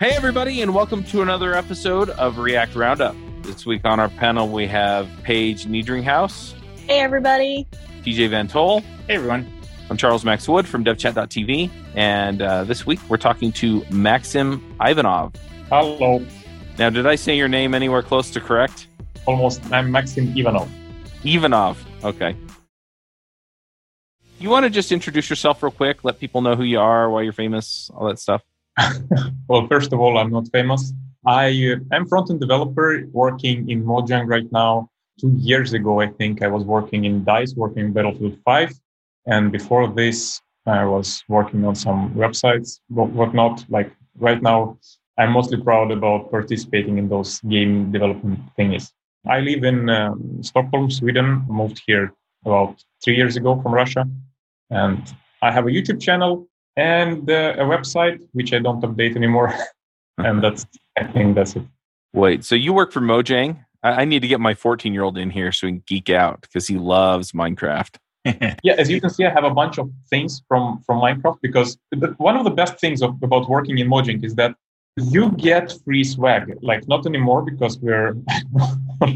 Hey, everybody, and welcome to another episode of React Roundup. This week on our panel, we have Paige Niedringhaus, Hey, everybody. TJ Van Tol. Hey everyone. I'm Charles Max Wood from DevChat.tv, and uh, this week we're talking to Maksim Ivanov. Hello, Now, did I say your name anywhere close to correct? almost. I'm Maksim Ivanov. Ivanov. Okay. You want to just introduce yourself real quick, let people know who you are, why you're famous, all that stuff? Well, first of all, I'm not famous. I am front-end developer working in Mojang right now. Two years ago, I think I was working in Dice, working in Battlefield 5, and before this, I was working on some websites, what whatnot. Like right now, I'm mostly proud about participating in those game development thingies. I live in um, Stockholm, Sweden. Moved here about three years ago from Russia, and I have a YouTube channel and uh, a website which I don't update anymore. and that's I think that's it. Wait, so you work for Mojang? I, I need to get my 14 year old in here so he can geek out because he loves Minecraft. Yeah, as you can see, I have a bunch of things from from Minecraft because the, one of the best things of, about working in Mojang is that you get free swag. Like not anymore because we're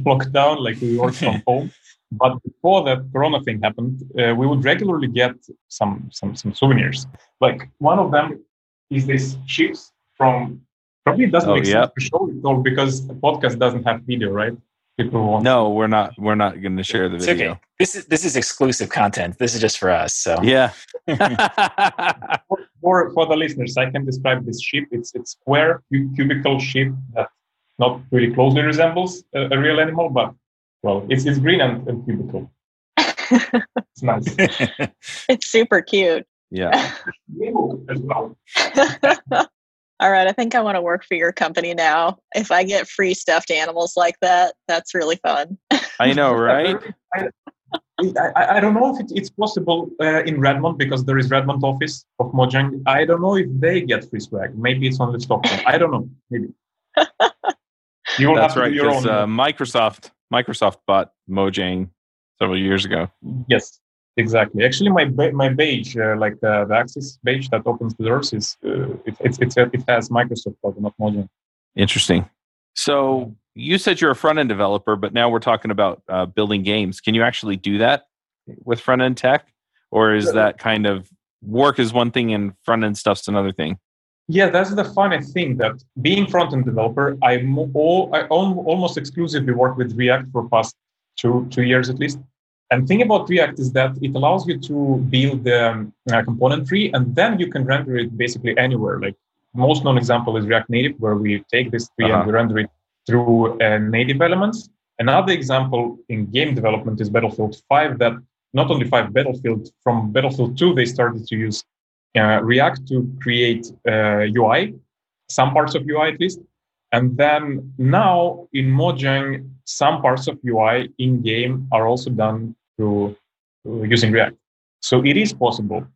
locked down, like we work from home. But before that Corona thing happened, uh, we would regularly get some some some souvenirs. Like one of them is this chips from. Probably doesn't Oh, make yeah. sense to show it all because the podcast doesn't have video, right? People want No, we're not. We're not going to share the It's video. okay. This is this is exclusive content. This is just for us. So Yeah. for for the listeners, I can describe this ship. It's it's square cubical ship that not really closely resembles a, a real animal, but well, it's it's green and, and cubical. It's nice. It's super cute. yeah. As well. All right, I think I want to work for your company now. If I get free stuffed animals like that, that's really fun. I know, right? I, I, I don't know if it, it's possible uh, in Redmond because there is Redmond office of Mojang. I don't know if they get free swag. Maybe it's only Stockholm. I don't know. Maybe. You will That's have to right. do your Because own. uh, Microsoft Microsoft bought Mojang several years ago. Yes, exactly. Actually, my ba- my badge, uh, like uh, the access page that opens the doors, is uh, it, it's it's it has Microsoft logo, not Mojang. Interesting. So you said you're a front end developer, but now we're talking about uh, building games. Can you actually do that with front end tech, or is that kind of work is one thing and front end stuff's another thing? Yeah, that's the funny thing that being front end developer, I all I almost exclusively work with React for past two two years at least. And thing about React is that it allows you to build the um, uh, component tree, and then you can render it basically anywhere. Like most known example is React Native, where we take this tree Uh-huh. and we render it through uh, native elements. Another example in game development is Battlefield 5. That not only 5 Battlefield from Battlefield 2 they started to use React to create uh, UI, some parts of UI at least. And then now in Mojang, some parts of UI in game are also done through uh, using React. So it is possible.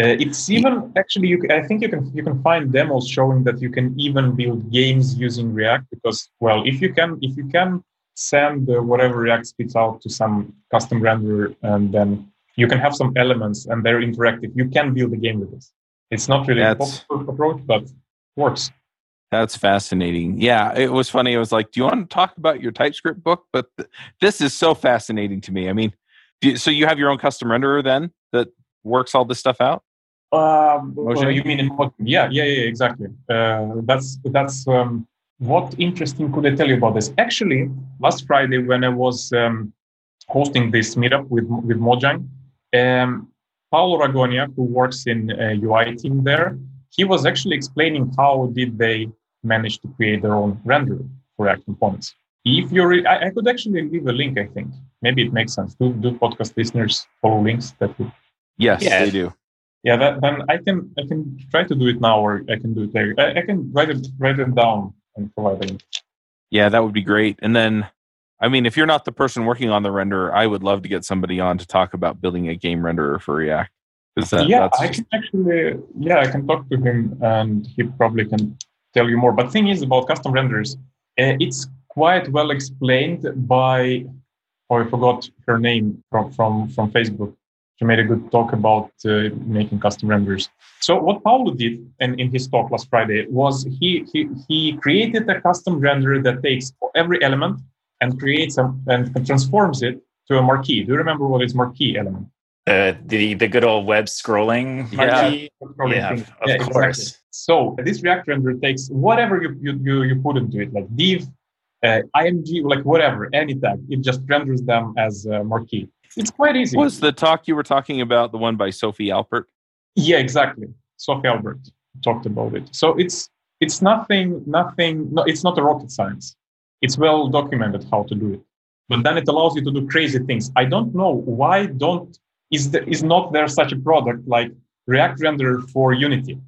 Uh, it's even actually, you, I think you can you can find demos showing that you can even build games using React because well, if you can if you can send uh, whatever React spits out to some custom renderer and then you can have some elements and they're interactive. You can build a game with this. It's not really a That's- popular approach, but works. That's fascinating. Yeah, it was funny. It was like, do you want to talk about your TypeScript book? But th- this is so fascinating to me. I mean, do you- so you have your own custom renderer then that works all this stuff out? Um, Mojang? uh, you mean in Mojang? Yeah, yeah, yeah, exactly. Uh, that's that's um, what interesting could I tell you about this? Actually, last Friday when I was um, hosting this meetup with with Mojang, um, Paolo Ragonia, who works in uh, UI team there, he was actually explaining how did they manage to create their own renderer for React components. If you're, re- I, I could actually leave a link. I think maybe it makes sense. Do do podcast listeners follow links that would Yes, Yeah. they do. yeah, that, then I can I can try to do it now, or I can do it later. I, I can write it write it down and provide it. Yeah, that would be great. And then, I mean, if you're not the person working on the renderer, I would love to get somebody on to talk about building a game renderer for React. that, yeah, I can actually yeah I can talk to him and he probably can tell you more. But thing is about custom renders, uh, it's quite well explained by oh I forgot her name from from from Facebook. She made a good talk about uh, making custom renders. So what Paulo did in, in his talk last Friday was he, he he created a custom render that takes every element and creates a, and transforms it to a marquee. Do you remember what is marquee element? Uh, the the good old web scrolling marquee. Scrolling Yeah, thing. of Yeah, course. exactly. So this React render takes whatever you, you, you, you put into it, like div, uh, img, like whatever, any tag. It just renders them as uh, marquee. It's quite easy. Was the talk you were talking about the one by Sophie Alpert? Yeah, exactly. Sophie Alpert talked about it. So it's it's nothing, nothing. No, it's not a rocket science. It's well documented how to do it. But then it allows you to do crazy things. I don't know why don't is the, is not there such a product like React Render for Unity?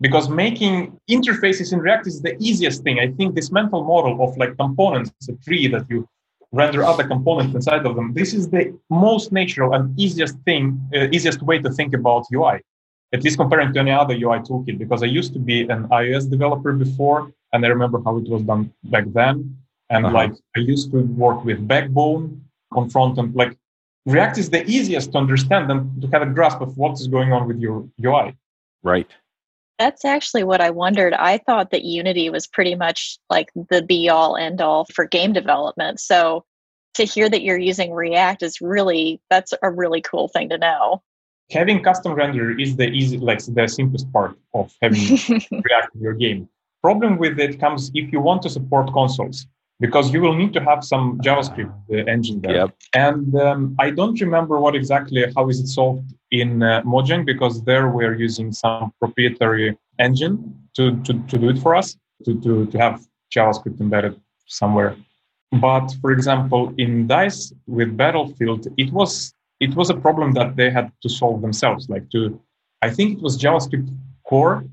Because making interfaces in React is the easiest thing. I think this mental model of like components, a tree that you render other components inside of them. This is the most natural and easiest thing, uh, easiest way to think about UI at least comparing to any other UI toolkit, because I used to be an iOS developer before, and I remember how it was done back then. And Uh-huh. like I used to work with Backbone on front end. Like React is the easiest to understand and to have a grasp of what is going on with your UI. Right. That's actually what I wondered. I thought that Unity was pretty much like the be all end all for game development. So to hear that you're using React is really that's a really cool thing to know. Having custom render is the easy, like the simplest part of having React in your game. Problem with it comes if you want to support consoles, because you will need to have some JavaScript uh, engine there. Yep. And um, I don't remember what exactly how is it solved in uh, Mojang because there we're using some proprietary engine to, to, to do it for us to, to, to have JavaScript embedded somewhere. But for example, in Dice with Battlefield, it was it was a problem that they had to solve themselves. Like to, I think it was JavaScript core.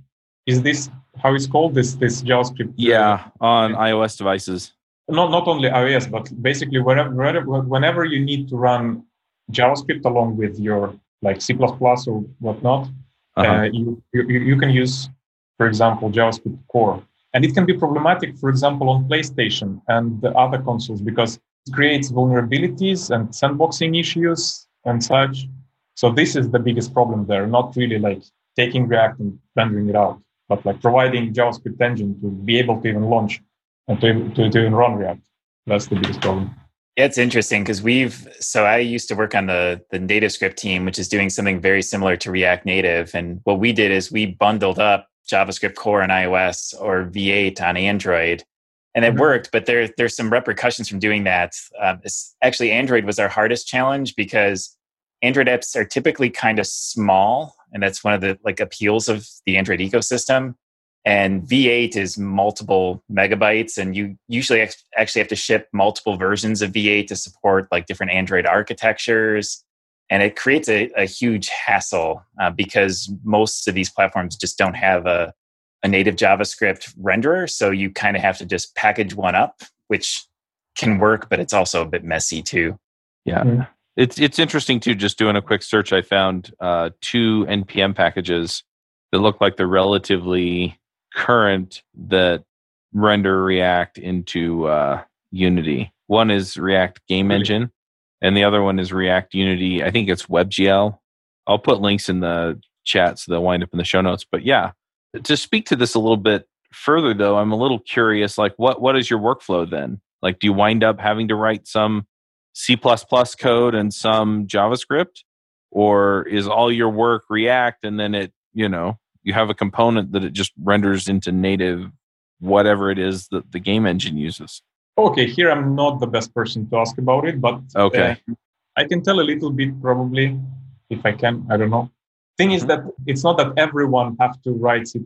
Is this how it's called? This this JavaScript? Yeah, on iOS devices. Not not only iOS, but basically wherever, wherever whenever you need to run JavaScript along with your like C++ or whatnot, Uh-huh. uh, you, you you can use, for example, JavaScript core, and it can be problematic, for example, on PlayStation and the other consoles because it creates vulnerabilities and sandboxing issues and such. So this is the biggest problem there. Not really like taking React and rendering it out, but like providing JavaScript engine to be able to even launch and to, to, to even run React. That's the biggest problem. Yeah, it's interesting because we've so I used to work on the the NativeScript team, which is doing something very similar to React Native. And what we did is we bundled up JavaScript Core on iOS or V8 on Android, and it Mhm. worked. But there there's some repercussions from doing that. Um, it's, actually, Android was our hardest challenge because Android apps are typically kind of small, and that's one of the like appeals of the Android ecosystem. And V8 is multiple megabytes, and you usually ex- actually have to ship multiple versions of V8 to support like different Android architectures. And it creates a, a huge hassle uh, because most of these platforms just don't have a, a native JavaScript renderer. So you kind of have to just package one up, which can work, but it's also a bit messy too. Yeah. Mm. It's it's interesting too. Just doing a quick search, I found uh, two npm packages that look like they're relatively current that render React into uh, Unity. One is React Game Engine, and the other one is React Unity. I think it's WebGL. I'll put links in the chat so they'll wind up in the show notes. But yeah, to speak to this a little bit further, though, I'm a little curious. Like, what what is your workflow then? Like, do you wind up having to write some C code and some JavaScript, or is all your work React and then it, you know, you have a component that it just renders into native whatever it is that the game engine uses? Okay, here I'm not the best person to ask about it, but Okay. uh, I can tell a little bit probably if I can. I don't know. Thing is that it's not that everyone have to write C++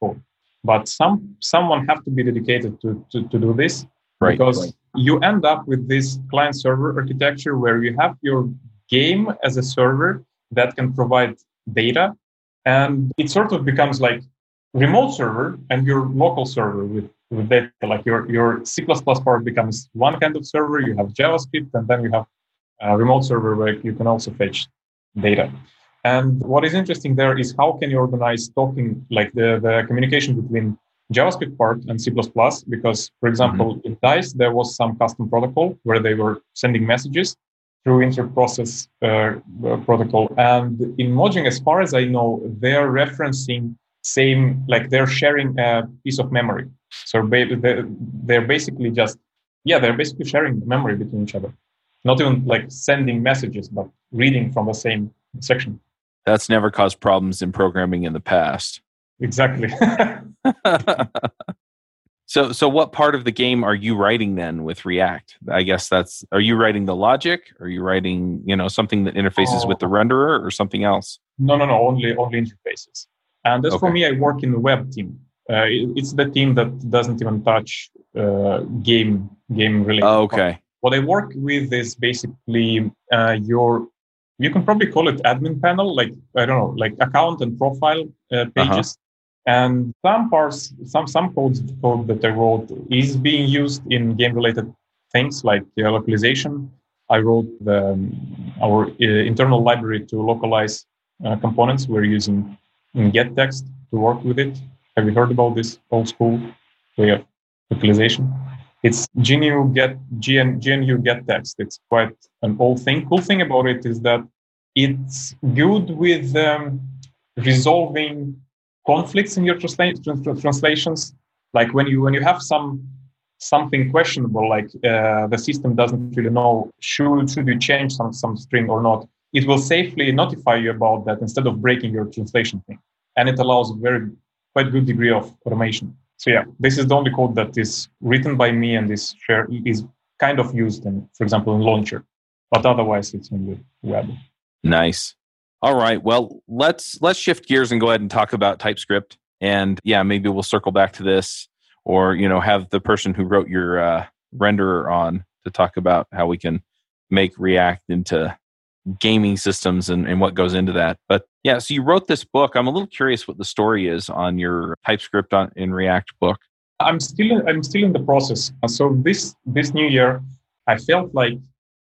code, but some someone have to be dedicated to to, to do this Right. because right. you end up with this client server architecture where you have your game as a server that can provide data and it sort of becomes like remote server and your local server with, with data. Like your, your c++ part becomes one kind of server. You have javascript and then you have a remote server where you can also fetch data. And what is interesting there is how can you organize talking like the, the communication between JavaScript part and C++ because, for mm-hmm. example, in Dice, there was some custom protocol where they were sending messages through inter-process uh, protocol. And in Mojang, as far as I know, they're referencing same, like they're sharing a piece of memory. So they're basically just, yeah, they're basically sharing the memory between each other. Not even like sending messages, but reading from the same section. That's never caused problems in programming in the past. Exactly. so so what part of the game are you writing then with React? I guess that's are you writing the logic? Are you writing, you know, something that interfaces oh. with the oh. renderer or something else? No, no, no, only only interfaces. And as okay. for me, I work in the web team. Uh, it's the team that doesn't even touch uh, game game related. Oh, okay. What I work with is basically uh, your you can probably call it admin panel, like I don't know, like account and profile uh, uh-huh. pages. Uh-huh. And some parts, some some codes code that I wrote is being used in game-related things like uh, localization. I wrote the, um, our uh, internal library to localize uh, components. We're using gettext to work with it. Have you heard about this old school way of localization? It's GNU get GN, GNU gettext. It's quite an old thing. Cool thing about it is that it's good with um, resolving conflicts in your transla- translations. Like when you when you have some something questionable, like uh, the system doesn't really know should should you change some some string or not, it will safely notify you about that instead of breaking your translation thing, and it allows a very quite good degree of automation. So yeah, this is the only code that is written by me and is share is kind of used in, for example, in Launcher, but otherwise it's in the web. Nice. All right. Well, let's let's shift gears and go ahead and talk about TypeScript. And yeah, maybe we'll circle back to this, or you know, have the person who wrote your uh, renderer on to talk about how we can make React into gaming systems and, and what goes into that. But yeah, so you wrote this book. I'm a little curious what the story is on your TypeScript on, in React book. I'm still I'm still in the process. So this this new year, I felt like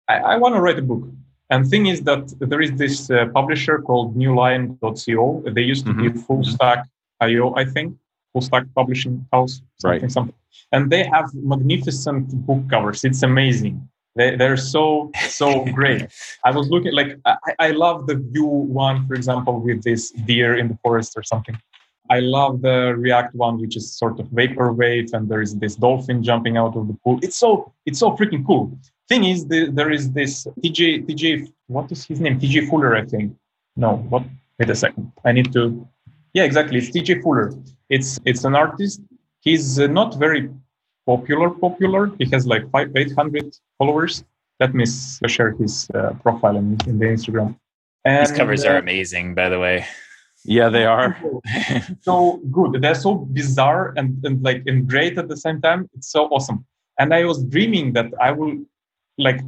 I, I want to write a book. And thing is that there is this uh, publisher called newline.co. They used to mm-hmm. be Full Stack IO, I think, Full Stack Publishing House, something, right. something. And they have magnificent book covers. It's amazing. They, they're so so great. I was looking like I, I love the Vue one, for example, with this deer in the forest or something. I love the React one, which is sort of vaporwave, and there is this dolphin jumping out of the pool. It's so it's so freaking cool thing is, the, there is this TJ, TJ, what is his name? TJ Fuller, I think. No, what? Wait a second. I need to. Yeah, exactly. It's TJ Fuller. It's it's an artist. He's uh, not very popular. Popular. He has like five, eight hundred followers. Let me share his uh, profile in, in the Instagram. And, These covers uh, are amazing, by the way. Yeah, they are. so good. They're so bizarre and, and like and great at the same time. It's so awesome. And I was dreaming that I will like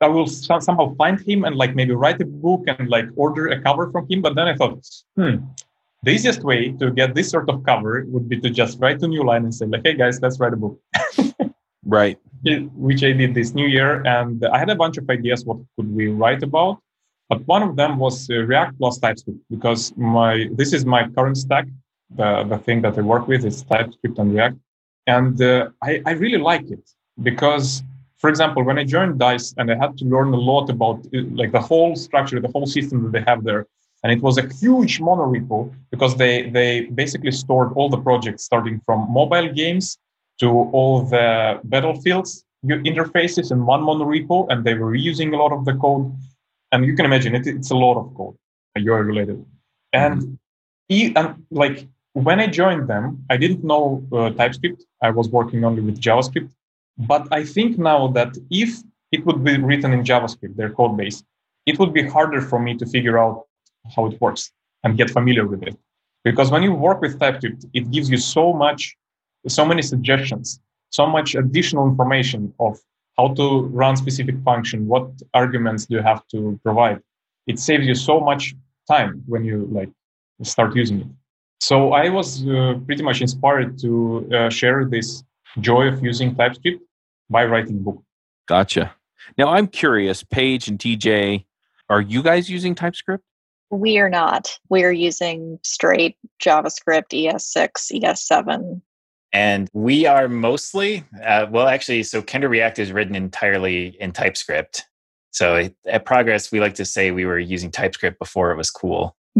I will somehow find him and like maybe write a book and like order a cover from him. But then I thought, hmm, the easiest way to get this sort of cover would be to just write a new line and say like, hey guys, let's write a book. right. Which I did this new year, and I had a bunch of ideas what could we write about. But one of them was uh, React plus TypeScript because my this is my current stack. The the thing that I work with is TypeScript and React, and uh, I I really like it because for example, when I joined Dice and I had to learn a lot about uh, like the whole structure, the whole system that they have there, and it was a huge monorepo because they they basically stored all the projects starting from mobile games to all the battlefields interfaces in one monorepo, and they were reusing a lot of the code. And you can imagine it, it's a lot of code, UI related. And, mm-hmm. and like when I joined them, I didn't know uh, TypeScript. I was working only with JavaScript. But I think now that if it would be written in JavaScript, their code base, it would be harder for me to figure out how it works and get familiar with it. Because when you work with TypeScript, it gives you so much, so many suggestions, so much additional information of how to run specific function, what arguments do you have to provide. It saves you so much time when you like start using it. So I was uh, pretty much inspired to uh, share this joy of using TypeScript by writing book. Gotcha. Now I'm curious, Paige and TJ, are you guys using TypeScript? We are not. We are using straight JavaScript, ES6, ES7. And we are mostly, uh, well, actually, so KendoReact is written entirely in TypeScript. So at Progress, we like to say we were using TypeScript before it was cool.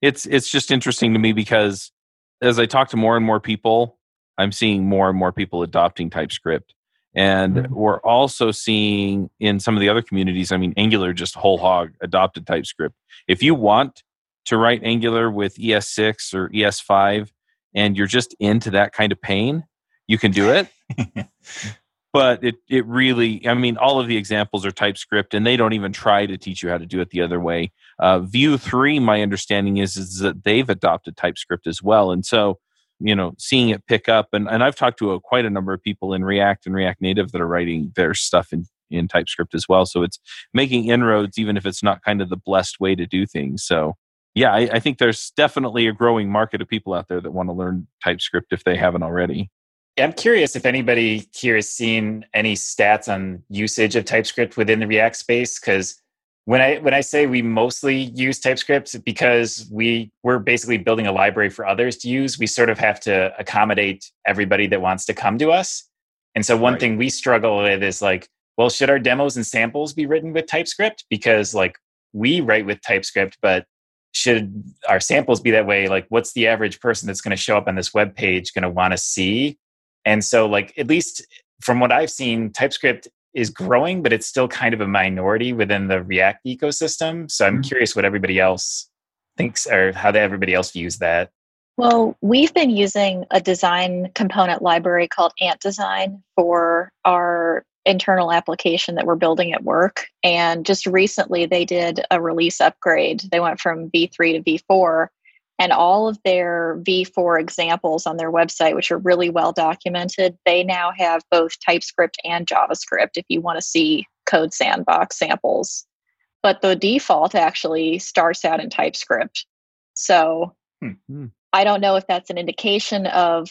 it's it's just interesting to me because as I talk to more and more people, I'm seeing more and more people adopting TypeScript. And mm-hmm. we're also seeing in some of the other communities, I mean, Angular just whole hog adopted TypeScript. If you want to write Angular with ES6 or ES5 and you're just into that kind of pain, you can do it. but it, it really, I mean, all of the examples are TypeScript and they don't even try to teach you how to do it the other way. Uh, Vue 3, my understanding is, is that they've adopted TypeScript as well. And so you know seeing it pick up and, and i've talked to a, quite a number of people in react and react native that are writing their stuff in, in typescript as well so it's making inroads even if it's not kind of the blessed way to do things so yeah I, I think there's definitely a growing market of people out there that want to learn typescript if they haven't already. I'm curious if anybody here has seen any stats on usage of TypeScript within the React space because when I when I say we mostly use TypeScript because we we're basically building a library for others to use, we sort of have to accommodate everybody that wants to come to us. And so one right. thing we struggle with is like, well, should our demos and samples be written with TypeScript? Because like we write with TypeScript, but should our samples be that way? Like, what's the average person that's going to show up on this web page going to want to see? And so, like, at least from what I've seen, TypeScript is growing, but it's still kind of a minority within the React ecosystem. So I'm mm-hmm. curious what everybody else thinks or how everybody else views that. Well, we've been using a design component library called Ant Design for our internal application that we're building at work. And just recently, they did a release upgrade. They went from V3 to V4 and all of their v4 examples on their website which are really well documented they now have both typescript and javascript if you want to see code sandbox samples but the default actually starts out in typescript so mm-hmm. i don't know if that's an indication of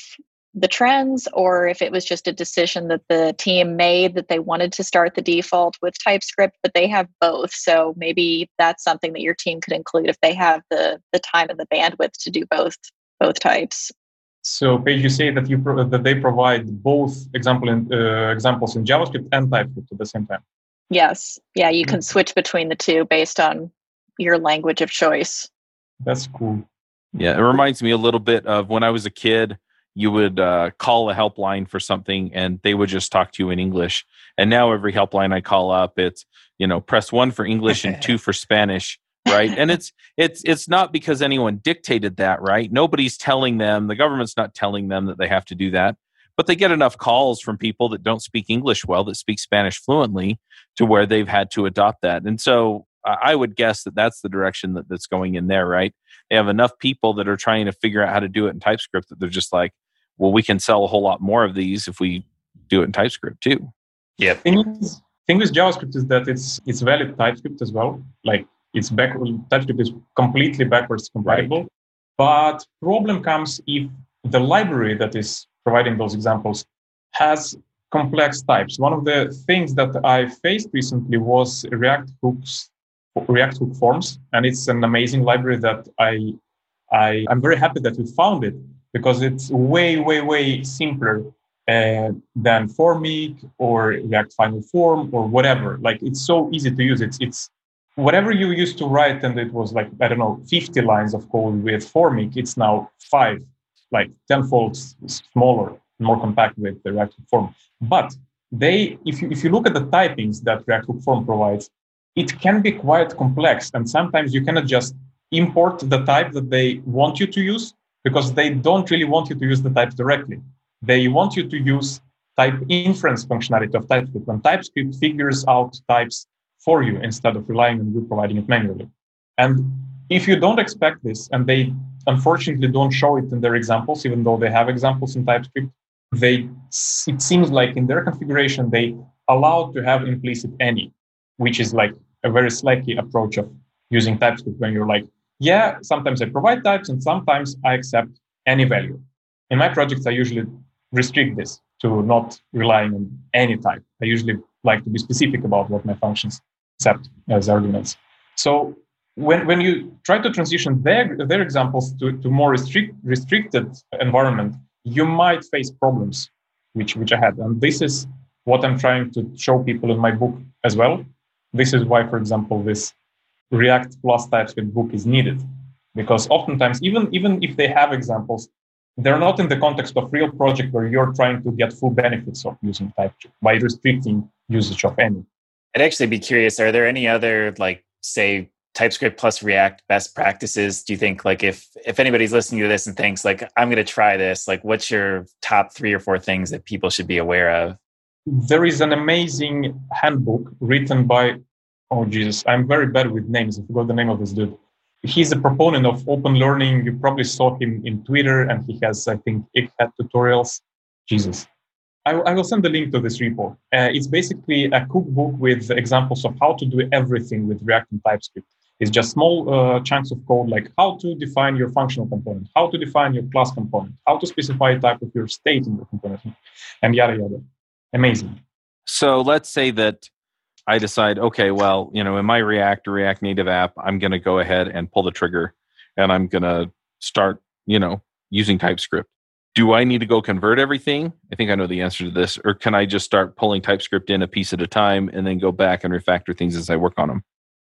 the trends or if it was just a decision that the team made that they wanted to start the default with TypeScript, but they have both. So maybe that's something that your team could include if they have the the time and the bandwidth to do both both types. So, Paige, you say that you pro- that they provide both example in, uh, examples in JavaScript and TypeScript at the same time. Yes, yeah, you can mm. switch between the two based on your language of choice. That's cool. Yeah, it reminds me a little bit of when I was a kid you would uh, call a helpline for something and they would just talk to you in english. And now every helpline i call up it's you know press one for english and two for spanish right? And it's it's it's not because anyone dictated that right? Nobody's telling them the government's not telling them that they have to do that. But they get enough calls from people that don't speak english well that speak spanish fluently to where they've had to adopt that. And so i would guess that that's the direction that, that's going in there right? They have enough people that are trying to figure out how to do it in typescript that they're just like well, we can sell a whole lot more of these if we do it in TypeScript too. Yeah. Thing, thing with JavaScript is that it's it's valid TypeScript as well. Like it's back TypeScript is completely backwards compatible. Right. But problem comes if the library that is providing those examples has complex types. One of the things that I faced recently was React hooks, React hook forms, and it's an amazing library that I, I I'm very happy that we found it because it's way, way, way simpler uh, than Formik or React Final Form or whatever. Like it's so easy to use. It's it's whatever you used to write, and it was like I don't know, 50 lines of code with Formik. It's now five, like tenfold smaller, more compact with the React Form. But they, if you if you look at the typings that React Hook Form provides, it can be quite complex, and sometimes you cannot just import the type that they want you to use because they don't really want you to use the types directly. They want you to use type inference functionality of TypeScript. When TypeScript figures out types for you instead of relying on you providing it manually. And if you don't expect this, and they unfortunately don't show it in their examples, even though they have examples in TypeScript, they it seems like in their configuration they allow to have implicit any, which is like a very slacky approach of using TypeScript when you're like, yeah, sometimes I provide types and sometimes I accept any value. In my projects, I usually restrict this to not relying on any type. I usually like to be specific about what my functions accept as arguments. So when, when you try to transition their, their examples to, to more restrict, restricted environment, you might face problems, which, which I had. And this is what I'm trying to show people in my book, as well. This is why, for example, this React plus TypeScript book is needed, because oftentimes, even even if they have examples, they're not in the context of real project where you're trying to get full benefits of using TypeScript by restricting usage of any. I'd actually be curious: Are there any other like say TypeScript plus React best practices? Do you think like if if anybody's listening to this and thinks like I'm going to try this, like what's your top three or four things that people should be aware of? There is an amazing handbook written by oh Jesus, I'm very bad with names. I forgot the name of this dude. He's a proponent of open learning. You probably saw him in Twitter, and he has I think Egghead tutorials. Jesus, I, I, will send the link to this repo. Uh, it's basically a cookbook with examples of how to do everything with React and TypeScript. It's just small uh, chunks of code like how to define your functional component, how to define your class component, how to specify a type of your state in your component, and yada yada. Amazing. So let's say that I decide, okay, well, you know, in my React or React Native app, I'm going to go ahead and pull the trigger, and I'm going to start, you know, using TypeScript. Do I need to go convert everything? I think I know the answer to this. Or can I just start pulling TypeScript in a piece at a time and then go back and refactor things as I work on them?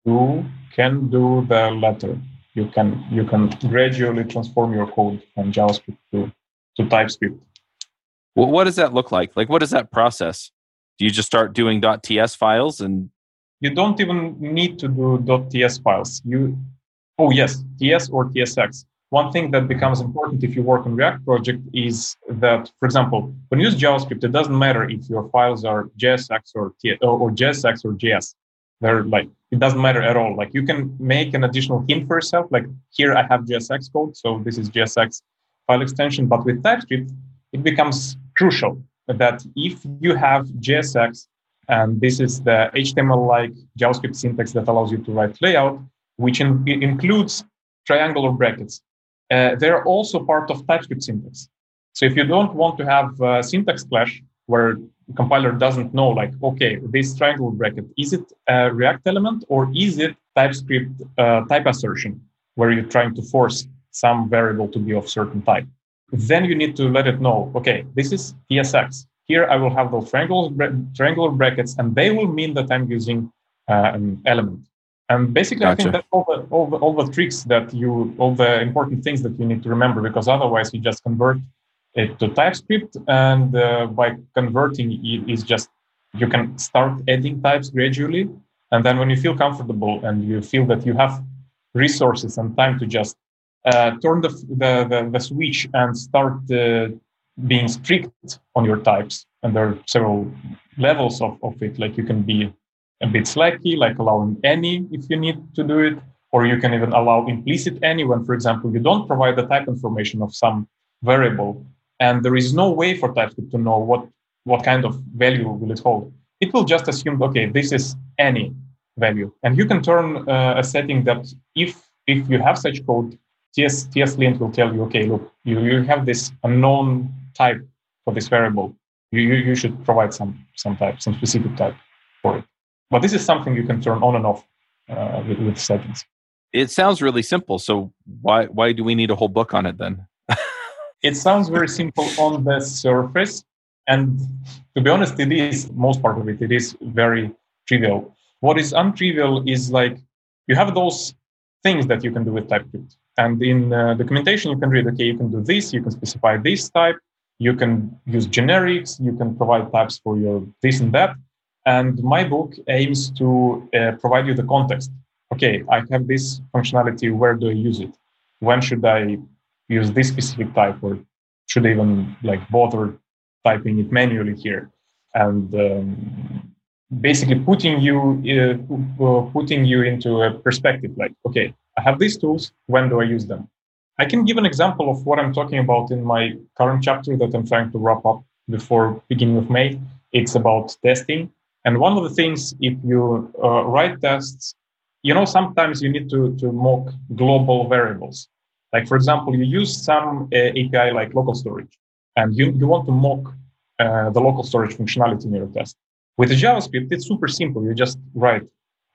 you can do the latter. You can you can gradually transform your code from JavaScript to, to TypeScript. Well, what does that look like? Like, what is that process? Do you just start doing .ts files and? You don't even need to do .ts files. You, oh yes, TS or TSX. One thing that becomes important if you work on React project is that, for example, when you use JavaScript, it doesn't matter if your files are JSX or T, or JSX or JS. They're like it doesn't matter at all. Like you can make an additional hint for yourself. Like here I have JSX code, so this is JSX file extension. But with TypeScript, it becomes crucial that if you have JSX and this is the HTML-like JavaScript syntax that allows you to write layout, which in, includes triangular brackets. Uh, they're also part of TypeScript syntax. So if you don't want to have a syntax clash where the compiler doesn't know like okay this triangle bracket is it a react element or is it typescript uh, type assertion where you're trying to force some variable to be of certain type then you need to let it know okay this is tsx here i will have those triangle, triangular brackets and they will mean that i'm using uh, an element. And basically gotcha. i think that's all the, all the all the tricks that you all the important things that you need to remember because otherwise you just convert it to TypeScript, and uh, by converting it is just you can start adding types gradually, and then when you feel comfortable and you feel that you have resources and time to just turn the, the, the, the, switch and start uh, being strict on your types, and there are several levels of, of it. Like you can be a bit slacky, like allowing any if you need to do it, or you can even allow implicit any when, for example, you don't provide the type information of some variable and there is no way for TypeScript to know what, what kind of value will it hold. It will just assume, okay, this is any value. And you can turn uh, a setting that if if you have such code, TS, TSLint will tell you, okay, look, you, you have this unknown type for this variable. You, you, you should provide some, some type, some specific type for it. But this is something you can turn on and off uh, with, with settings. It sounds really simple. So why why do we need a whole book on it then? It sounds very simple on the surface. And to be honest, it is most part of it, it is very trivial. What is untrivial is like you have those things that you can do with TypeScript. And in uh, documentation, you can read, okay, you can do this, you can specify this type, you can use generics, you can provide types for your this and that. And my book aims to uh, provide you the context. Okay, I have this functionality, where do I use it? When should I use this specific type or should I even like bother typing it manually here and um, basically putting you uh, putting you into a perspective like okay i have these tools when do i use them i can give an example of what i'm talking about in my current chapter that i'm trying to wrap up before beginning of may it's about testing and one of the things if you uh, write tests you know sometimes you need to, to mock global variables like for example, you use some uh, API like local storage, and you, you want to mock uh, the local storage functionality in your test. With JavaScript, it's super simple. You just write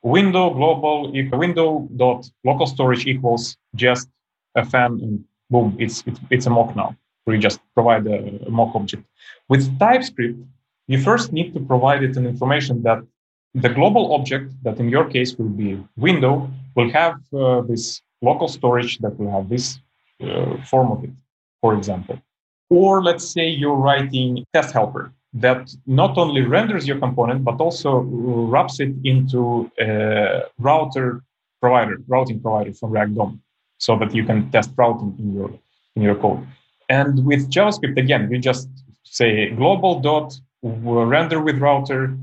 window global if window dot local storage equals just a fan and boom, it's, it's, it's a mock now, you just provide a, a mock object. With TypeScript, you first need to provide it an information that the global object that in your case will be window will have uh, this local storage that will have this uh, form of it, for example. Or let's say you're writing test helper that not only renders your component, but also wraps it into a router provider, routing provider from React DOM, so that you can test routing in your, in your code. And with JavaScript, again, you just say global dot render with router,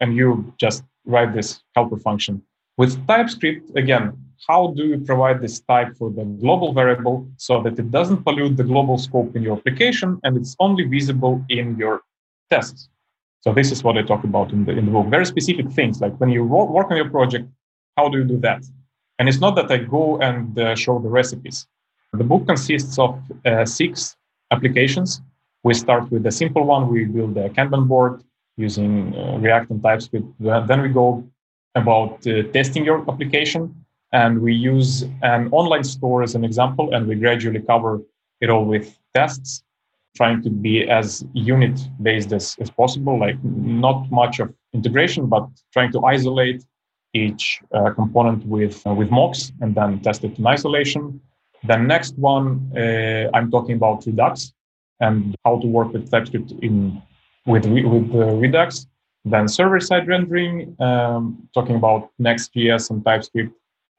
and you just write this helper function. With TypeScript, again, how do you provide this type for the global variable so that it doesn't pollute the global scope in your application and it's only visible in your tests? So this is what I talk about in the, in the book. Very specific things, like when you work on your project, how do you do that? And it's not that I go and uh, show the recipes. The book consists of uh, six applications. We start with the simple one. We build a Kanban board using uh, React and TypeScript. Then we go about uh, testing your application and we use an online store as an example, and we gradually cover it all with tests, trying to be as unit based as, as possible, like not much of integration, but trying to isolate each uh, component with, uh, with mocks and then test it in isolation. The next one, uh, I'm talking about Redux and how to work with TypeScript in with, with Redux. Then server side rendering, um, talking about Next.js and TypeScript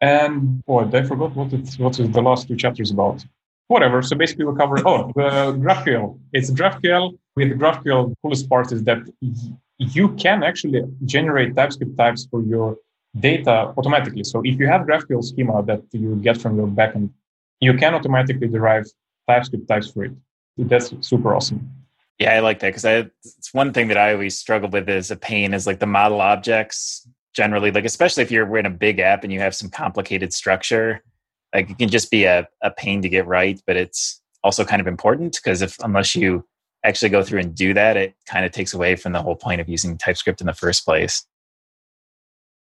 and what I forgot what it's what is the last two chapters about. Whatever. So basically, we cover oh the GraphQL. It's GraphQL. With GraphQL, the coolest part is that you can actually generate TypeScript types for your data automatically. So if you have GraphQL schema that you get from your backend, you can automatically derive TypeScript types for it. That's super awesome. Yeah, I like that because it's one thing that I always struggle with is a pain is like the model objects generally like especially if you're in a big app and you have some complicated structure like it can just be a, a pain to get right but it's also kind of important because if unless you actually go through and do that it kind of takes away from the whole point of using typescript in the first place.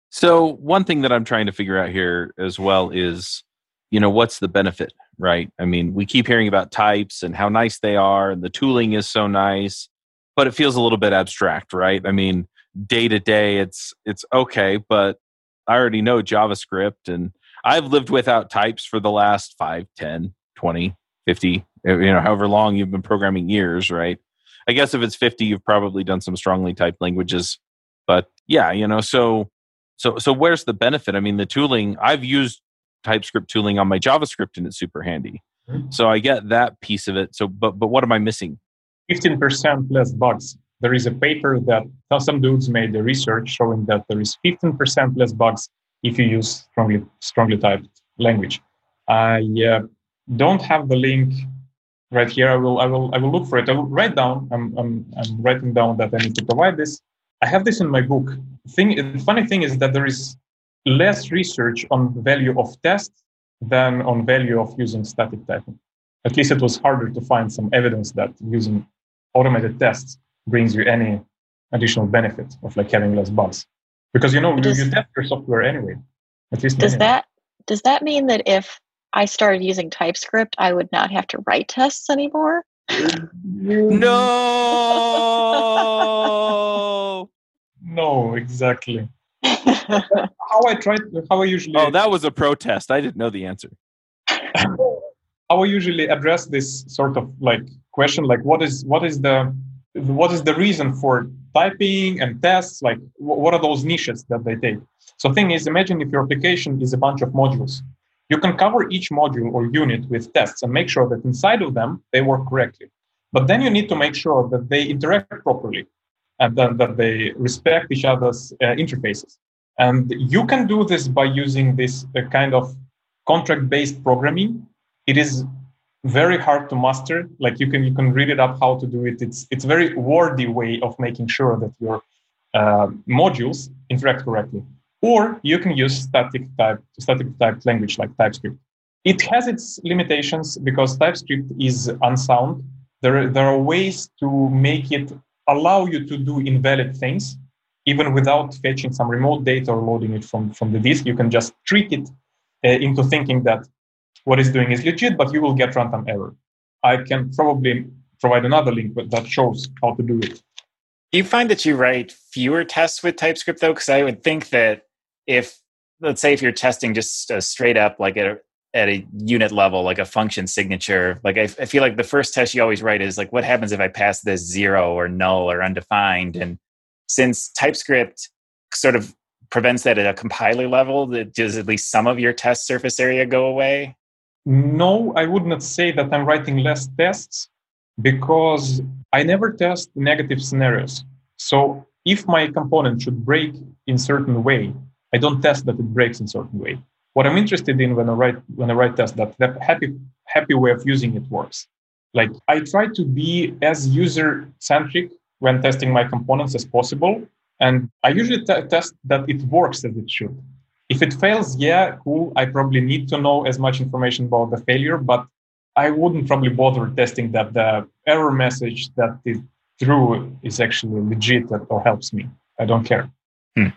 So one thing that i'm trying to figure out here as well is you know what's the benefit right? I mean we keep hearing about types and how nice they are and the tooling is so nice but it feels a little bit abstract right? I mean day to day it's it's okay but i already know javascript and i've lived without types for the last 5 10 20 50 you know however long you've been programming years right? I guess if it's 50 you've probably done some strongly typed languages. But yeah you know so so so where's the benefit? I mean the tooling i've used typescript tooling on my javascript and it's super handy. Mm-hmm. so i get that piece of it. So but but what am i missing? 15% less bugs. There is a paper that some dudes made the research showing that there is 15% less bugs if you use strongly strongly typed language. I uh, don't have the link right here. I will I will I will look for it. I will write down. I'm I'm, I'm writing down that I need to provide this. I have this in my book. Thing the funny thing is that there is less research on value of tests than on value of using static typing. At least it was harder to find some evidence that using automated tests brings you any additional benefit of like having less bugs because you know does, you, test your software anyway at least does that does that mean that if i started using typescript i would not have to write tests anymore? No. No exactly. How i try how i usually oh that was a protest. I didn't know the answer. How i usually address this sort of like question like what is what is the what is the reason for typing and tests like what are those niches that they take? So thing is imagine if your application is a bunch of modules. You can cover each module or unit with tests and make sure that inside of them they work correctly. But then you need to make sure that they interact properly and then that they respect each other's uh, interfaces. And you can do this by using this uh, kind of contract based programming. It is very hard to master. Like you can you can read it up how to do it. It's it's very wordy way of making sure that your uh, modules interact correctly. Or you can use static type static typed language like typescript. It has its limitations because typescript is unsound. There, there are ways to make it allow you to do invalid things even without fetching some remote data or loading it from, from the disk. You can just trick it uh, into thinking that what it's doing is legit, but you will get runtime error. I can probably provide another link that shows how to do it. Do you find that you write fewer tests with TypeScript though? Because I would think that if, let's say, if you're testing just straight up, like at a, at a unit level, like a function signature, like I, I feel like the first test you always write is like, what happens if I pass this zero or null or undefined? And since TypeScript sort of prevents that at a compiler level, that does at least some of your test surface area go away? No, I would not say that I'm writing less tests because I never test negative scenarios. So if my component should break in certain way, I don't test that it breaks in certain way. What I'm interested in when I write when I write test that that happy happy way of using it works. Like I try to be as user centric when testing my components as possible, and I usually t- test that it works as it should. If it fails, yeah, cool. I probably need to know as much information about the failure, but I wouldn't probably bother testing that the error message that it threw is actually legit or helps me. I don't care. Hmm.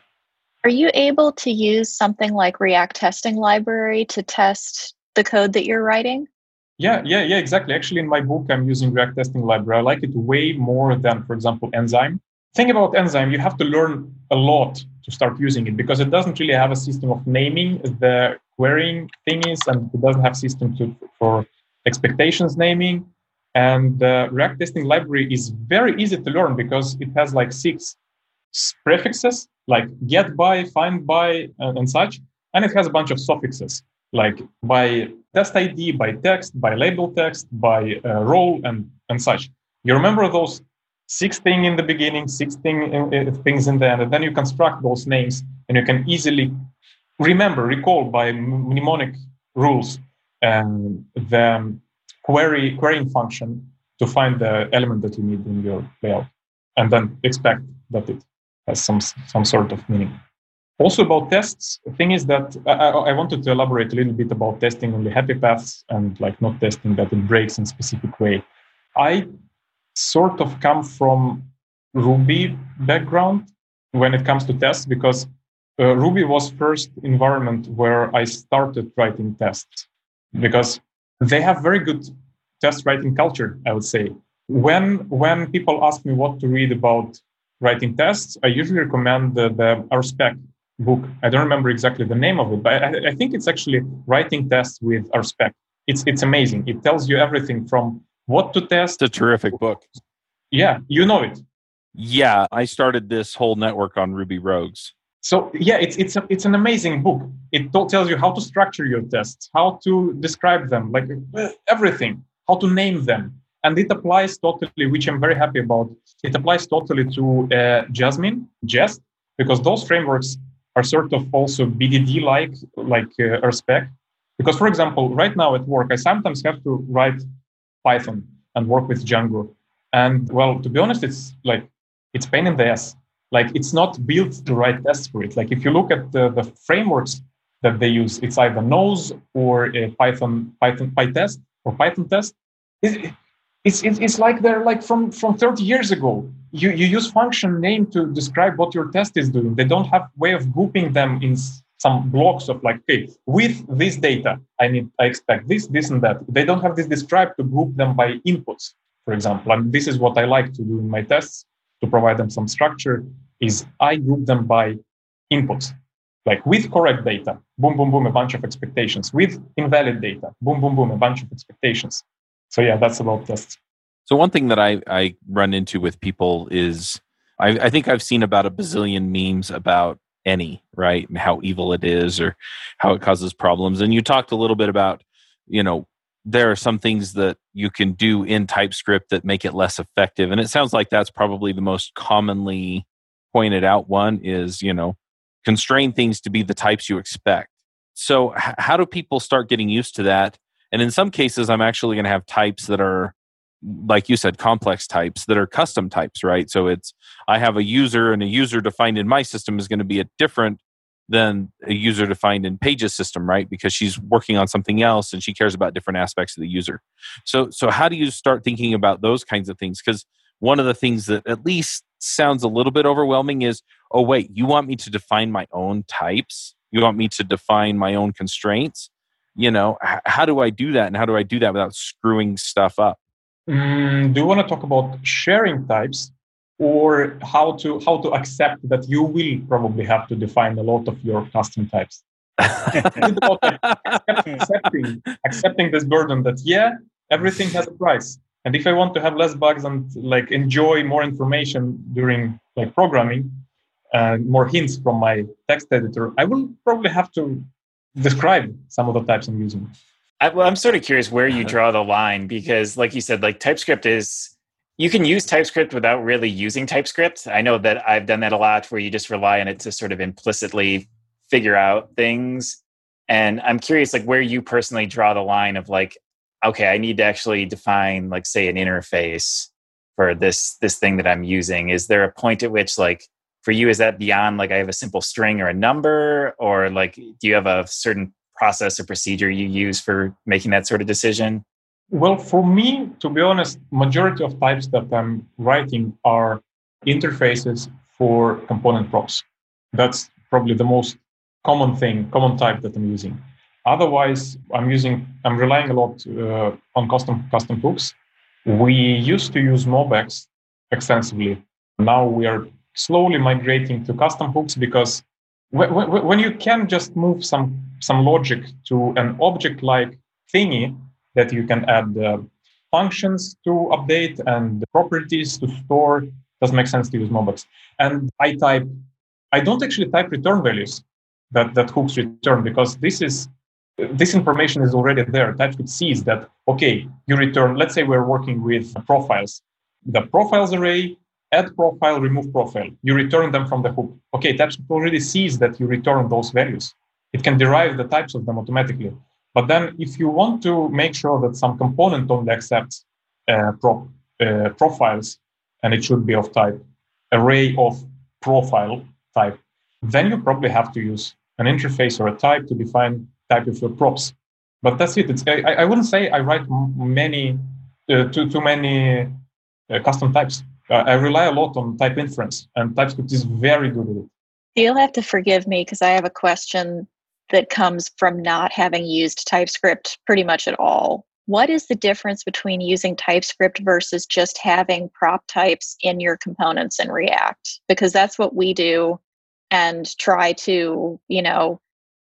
Are you able to use something like React Testing Library to test the code that you're writing? Yeah, yeah, yeah, exactly. Actually, in my book, I'm using React Testing Library. I like it way more than, for example, Enzyme. Thing about Enzyme, you have to learn a lot to start using it because it doesn't really have a system of naming the querying thingies, and it doesn't have system to, for expectations naming. And the React testing library is very easy to learn because it has like six prefixes like get by, find by, and, and such. And it has a bunch of suffixes like by test ID, by text, by label text, by uh, role, and, and such. You remember those six things in the beginning, six thing, uh, things in the end, and then you construct those names and you can easily remember, recall by mnemonic rules and the query querying function to find the element that you need in your layout, and then expect that it has some some sort of meaning. Also about tests, the thing is that I, I wanted to elaborate a little bit about testing only happy paths and like not testing that it breaks in specific way. I sort of come from Ruby background when it comes to tests because uh, Ruby was first environment where I started writing tests because they have very good test writing culture, I would say. When when people ask me what to read about writing tests, I usually recommend the, the RSpec book. I don't remember exactly the name of it, but I, I think it's actually writing tests with RSpec. It's it's amazing. It tells you everything from what to test. It's a terrific book. Yeah, you know it. Yeah, I started this whole network on Ruby Rogues. So yeah, it's it's a, it's an amazing book. It tells you how to structure your tests, how to describe them, like everything, how to name them, and it applies totally, which I'm very happy about. It applies totally to uh, Jasmine, Jest, because those frameworks are sort of also BDD like, like uh, RSpec. Because for example, right now at work, I sometimes have to write Python and work with Django, and well, to be honest, it's like it's pain in the ass like it's not built to write tests for it. Like if you look at the, the frameworks that they use, it's either Nose or Python Python PyTest or Python test. It, it's, it's, it's like they're like from, from 30 years ago. You, you use function name to describe what your test is doing. They don't have way of grouping them in some blocks of like, okay, with this data, I need, I expect this, this, and that. They don't have this described to group them by inputs, for example. And this is what I like to do in my tests to provide them some structure is I group them by inputs. Like with correct data, boom, boom, boom, a bunch of expectations. With invalid data, boom, boom, boom, a bunch of expectations. So yeah, that's about tests. So one thing that I, I run into with people is I, I think I've seen about a bazillion memes about any, right? And how evil it is or how it causes problems. And you talked a little bit about, you know, there are some things that you can do in TypeScript that make it less effective. And it sounds like that's probably the most commonly pointed out one is, you know, constrain things to be the types you expect. So, h- how do people start getting used to that? And in some cases, I'm actually going to have types that are, like you said, complex types that are custom types, right? So, it's I have a user, and a user defined in my system is going to be a different than a user defined in Paige's system, right? Because she's working on something else and she cares about different aspects of the user. So, so how do you start thinking about those kinds of things? Because one of the things that at least sounds a little bit overwhelming is, oh wait, you want me to define my own types? You want me to define my own constraints? You know, h- how do I do that, and how do I do that without screwing stuff up? Mm, do you want to talk about sharing types or how to how to accept that you will probably have to define a lot of your custom types? Accepting accepting this burden that yeah everything has a price. And if i want to have less bugs and like enjoy more information during like programming and more hints from my text editor i will probably have to describe some of the types i'm using I, well, i'm sort of curious where you uh-huh. draw the line because like you said like typescript is you can use TypeScript without really using TypeScript. I know that I've done that a lot where you just rely on it to sort of implicitly figure out things. And I'm curious, like, where you personally draw the line of like, okay, I need to actually define, like, say, an interface for this this thing that I'm using. Is there a point at which, like, for you, is that beyond like I have a simple string or a number, or like, do you have a certain process or procedure you use for making that sort of decision? Well, for me, to be honest, majority of types that I'm writing are interfaces for component props. That's probably the most common thing, common type that I'm using. Otherwise, I'm using, I'm relying a lot uh, on custom custom hooks. We used to use MobX extensively. Now we are slowly migrating to custom hooks because when, you can just move some some logic to an object-like thingy that you can add uh, functions to update and the properties to store. Doesn't make sense to use MobX. And I type, I don't actually type return values that, that hooks return because this is this information is already there. TypeScript sees that, okay, you return, let's say we're working with profiles. The profiles array, add profile, remove profile. You return them from the hook. Okay, TypeScript already sees that you return those values. It can derive the types of them automatically. But then if you want to make sure that some component only accepts uh, pro- uh, profiles, and it should be of type array of profile type, then you probably have to use an interface or a type to define type of your props. But that's it. It's, I, I wouldn't say I write many, uh, too, too many uh, custom types. Uh, I rely a lot on type inference, and TypeScript is very good at it. You'll have to forgive me because I have a question that comes from not having used TypeScript pretty much at all. What is the difference between using TypeScript versus just having prop types in your components in React? Because that's what we do and try to, you know,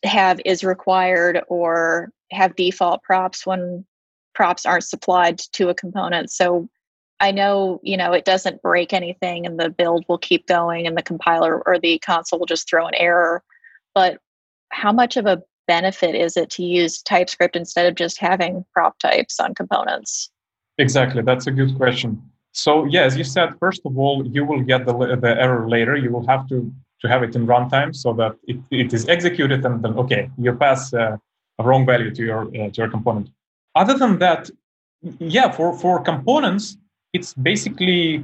have is required or have default props when props aren't supplied to a component. So I know, you know, it doesn't break anything and the build will keep going and the compiler or the console will just throw an error. But how much of a benefit is it to use TypeScript instead of just having prop types on components? Exactly, that's a good question. So yeah, as you said, first of all, you will get the, the error later. You will have to to have it in runtime so that it, it is executed and then okay, you pass uh, a wrong value to your uh, to your component. Other than that, yeah, for for components, it's basically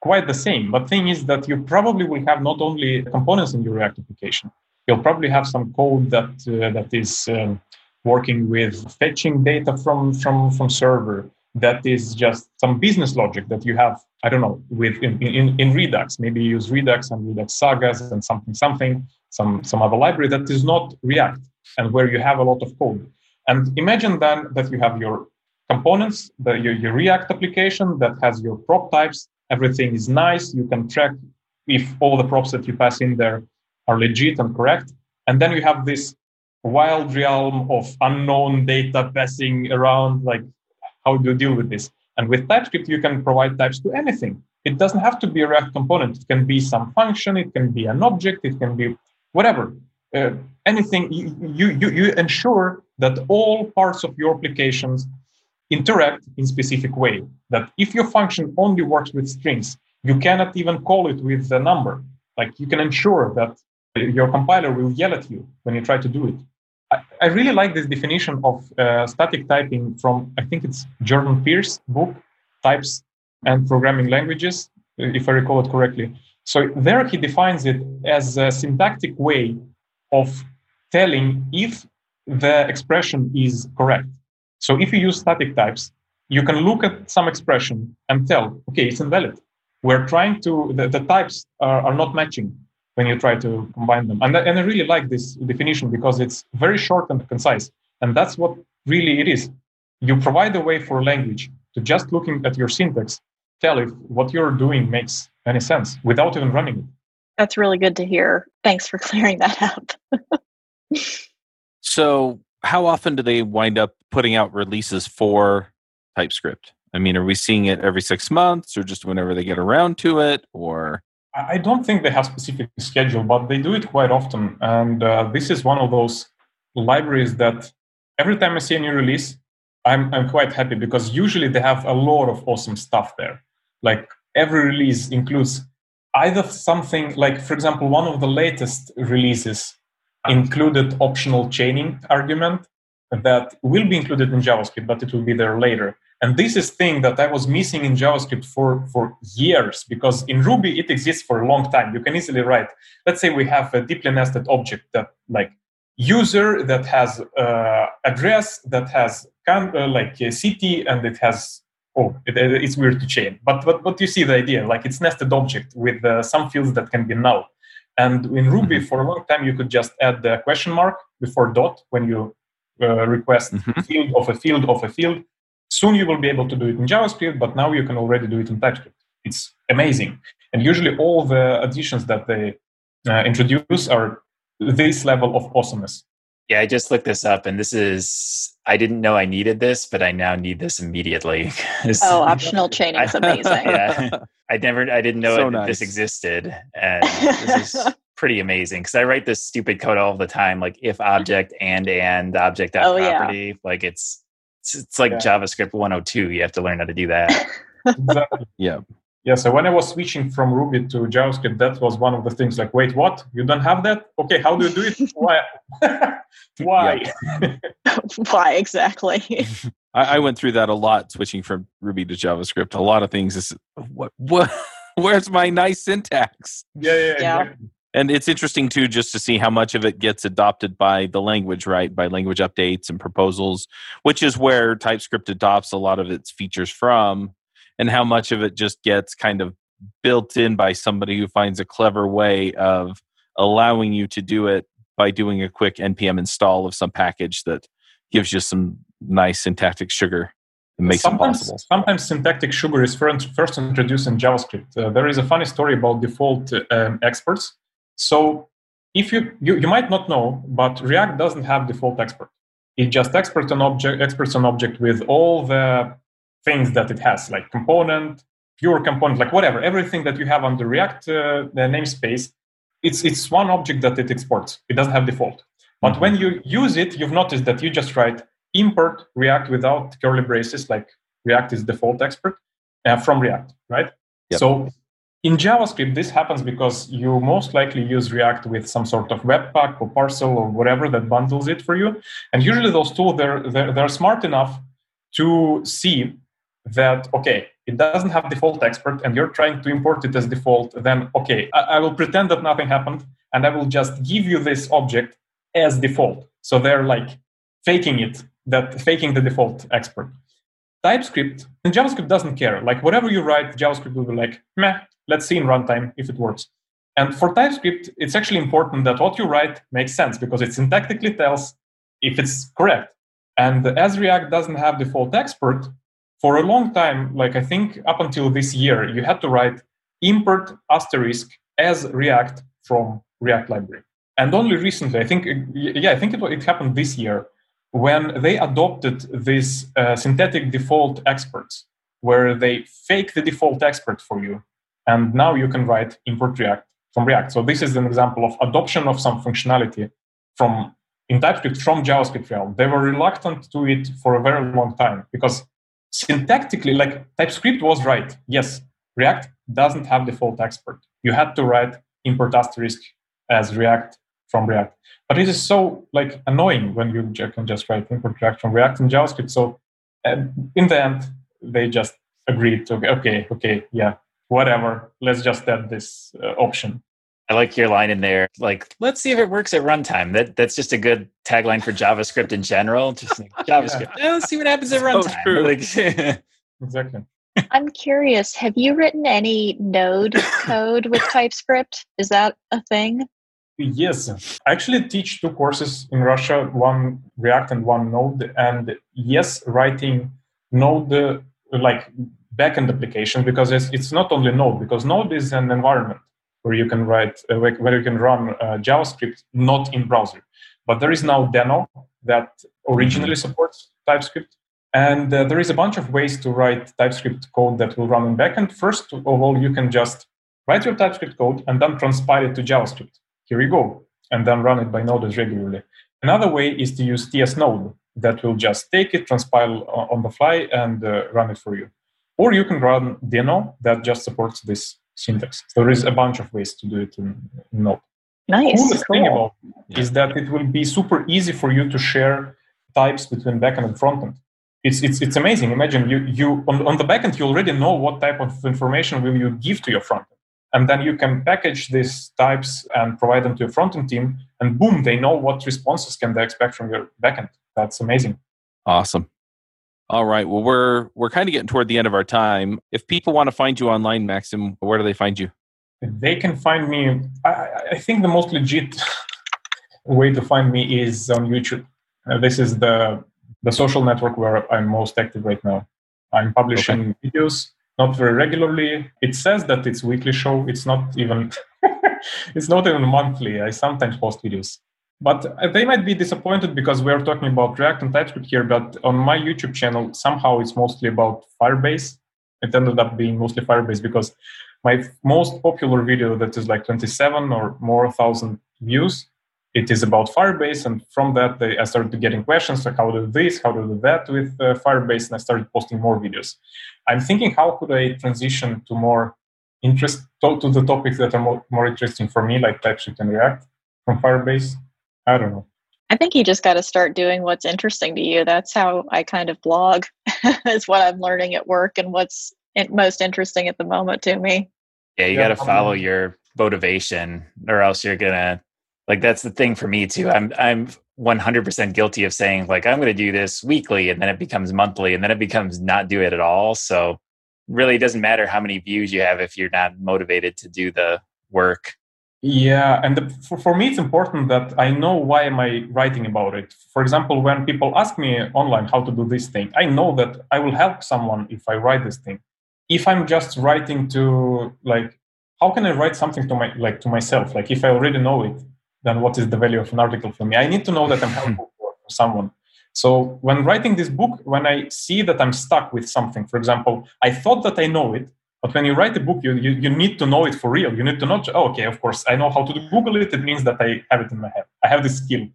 quite the same. But thing is that you probably will have not only components in your React application, you'll probably have some code that uh, that is um, working with fetching data from from from server. That is just some business logic that you have i don't know with in, in, in redux. Maybe you use redux and redux sagas and something something some some other library that is not react and where you have a lot of code. And imagine then that you have your components the, your, your react application that has your prop types everything is nice you can track if all the props that you pass in there are legit and correct. And then you have this wild realm of unknown data passing around. Like, how do you deal with this? And with TypeScript, you can provide types to anything. It doesn't have to be a React component. It can be some function. It can be an object. It can be whatever. Uh, anything. You, you, you, you ensure that all parts of your applications interact in specific way. That if your function only works with strings, you cannot even call it with a number. Like you can ensure that your compiler will yell at you when you try to do it. I, I really like this definition of uh, static typing from, I think it's Jordan Pierce book, Types and Programming Languages, if I recall it correctly. So there he defines it as a syntactic way of telling if the expression is correct. So if you use static types, you can look at some expression and tell, okay, it's invalid. We're trying to, the, the types are, are not matching when you try to combine them. And, and I really like this definition because it's very short and concise. And that's what really it is. You provide a way for language to just looking at your syntax, tell if what you're doing makes any sense without even running it. That's really good to hear. Thanks for clearing that up. so, how often do they wind up putting out releases for TypeScript? I mean, are we seeing it every six months or just whenever they get around to it or? I don't think they have specific schedule, but they do it quite often. And uh, this is one of those libraries that every time I see a new release, I'm, I'm quite happy because usually they have a lot of awesome stuff there. Like every release includes either something like, for example, one of the latest releases included optional chaining argument that will be included in JavaScript, but it will be there later. And this is thing that I was missing in JavaScript for, for years because in Ruby it exists for a long time. You can easily write, let's say we have a deeply nested object that like user that has uh, address that has can, uh, like a city and it has oh it, it's weird to chain but but but you see the idea like it's nested object with uh, some fields that can be null and in ruby mm-hmm. for a long time you could just add the question mark before dot when you uh, request mm-hmm. field of a field of a field soon you will be able to do it in javascript but now you can already do it in typescript it's amazing and usually all the additions that they uh, introduce are this level of awesomeness yeah, I just looked this up and this is I didn't know I needed this, but I now need this immediately. oh, optional chaining is amazing. yeah. I never I didn't know so nice. this existed. And this is pretty amazing because I write this stupid code all the time, like if mm-hmm. object and and object oh, property. Yeah. Like it's it's, it's like yeah. JavaScript 102. You have to learn how to do that. exactly. Yeah. Yeah, so when I was switching from Ruby to JavaScript, that was one of the things like, wait, what? You don't have that? Okay, how do you do it? Why? Why? Why exactly? I, I, went through that a lot, switching from Ruby to JavaScript. A lot of things is what what where's my nice syntax? Yeah, yeah, yeah. And it's interesting too, just to see how much of it gets adopted by the language, right? By language updates and proposals, which is where TypeScript adopts a lot of its features from and how much of it just gets kind of built in by somebody who finds a clever way of allowing you to do it by doing a quick npm install of some package that gives you some nice syntactic sugar and makes sometimes, it possible. Sometimes syntactic sugar is first introduced in JavaScript. Uh, there is a funny story about default um, exports. So if you, you you might not know, but React doesn't have default export. It just exports an object exports an object with all the things that it has, like component, pure component, like whatever, everything that you have on the React uh, the namespace, it's it's one object that it exports. It doesn't have default. But when you use it, you've noticed that you just write import React without curly braces, like React is default export uh, from React, right? Yep. So in JavaScript, this happens because you most likely use React with some sort of Webpack or parcel or whatever that bundles it for you. And usually those tools, they're, they're, they're smart enough to see that okay it doesn't have default export and you're trying to import it as default then okay I, I, will pretend that nothing happened and i will just give you this object as default. So they're like faking it that faking the default export typescript and javascript doesn't care. Like whatever you write javascript will be like meh let's see in runtime if it works. And for typescript it's actually important that what you write makes sense because it syntactically tells if it's correct. And as react doesn't have default export for a long time, like I think up until this year, you had to write import asterisk as React from React library. And only recently, I think, yeah, I think it, it happened this year when they adopted this uh, synthetic default exports, where they fake the default export for you. And now you can write import React from React. So this is an example of adoption of some functionality from in TypeScript from JavaScript realm. They were reluctant to it for a very long time because syntactically, like TypeScript was right. Yes, React doesn't have default export. You had to write import asterisk as React from React. But it is so like annoying when you can just write import React from React in JavaScript. So in the end, they just agreed to okay, okay, yeah, whatever. Let's just add this uh, option. I like your line in there. Like, let's see if it works at runtime. That that's just a good tagline for JavaScript in general. Just like JavaScript. yeah. let's see what happens at runtime. So like, exactly. I'm curious. Have you written any Node code with TypeScript? Is that a thing? Yes, I actually teach two courses in Russia: one React and one Node. And yes, writing Node like backend application because it's, it's not only Node, because Node is an environment where you can write, uh, where you can run uh, JavaScript not in browser. But there is now Deno that originally supports TypeScript. And uh, there is a bunch of ways to write TypeScript code that will run in backend. First of all, you can just write your TypeScript code and then transpile it to JavaScript. Here you go. And then run it by Node regularly. Another way is to use TS Node that will just take it, transpile on the fly, and uh, run it for you. Or you can run Deno that just supports this syntax. There is a bunch of ways to do it in, in Node. Nice. The coolest cool. thing about it is that it will be super easy for you to share types between backend and frontend. It's, it's, it's amazing. Imagine you, you on, on the backend, you already know what type of information will you give to your frontend. And then you can package these types and provide them to your frontend team. And boom, they know what responses can they expect from your backend. That's amazing. Awesome. All right. Well, we're we're kind of getting toward the end of our time. If people want to find you online, Maksim, where do they find you? They can find me. I, I think the most legit way to find me is on YouTube. Uh, this is the the social network where I'm most active right now. I'm publishing okay. videos, not very regularly. It says that it's weekly show. It's not even. it's not even monthly. I sometimes post videos. But they might be disappointed because we're talking about React and TypeScript here. But on my YouTube channel, somehow it's mostly about Firebase. It ended up being mostly Firebase because my most popular video that is like 27 or more thousand views, it is about Firebase. And from that, they, I started getting questions like how to do this, how to do that with uh, Firebase. And I started posting more videos. I'm thinking, how could I transition to more interest to, to the topics that are more, more interesting for me, like TypeScript and React from Firebase? I don't know. I think you just got to start doing what's interesting to you. That's how I kind of blog, is what I'm learning at work and what's most interesting at the moment to me. Yeah, you yeah, got to follow your motivation, or else you're gonna like. That's the thing for me too. I'm I'm 100% guilty of saying like I'm going to do this weekly, and then it becomes monthly, and then it becomes not do it at all. So really, it doesn't matter how many views you have if you're not motivated to do the work. Yeah, and the, for, for me, it's important that I know why am I writing about it. For example, when people ask me online how to do this thing, I know that I will help someone if I write this thing. If I'm just writing to like, how can I write something to my like to myself? Like if I already know it, then what is the value of an article for me? I need to know that I'm hmm. helpful for someone. So when writing this book, when I see that I'm stuck with something, for example, I thought that I know it, but when you write a book, you, you, you need to know it for real. You need to know, oh, okay, of course, I know how to Google it. It means that I have it in my head. I have this skill.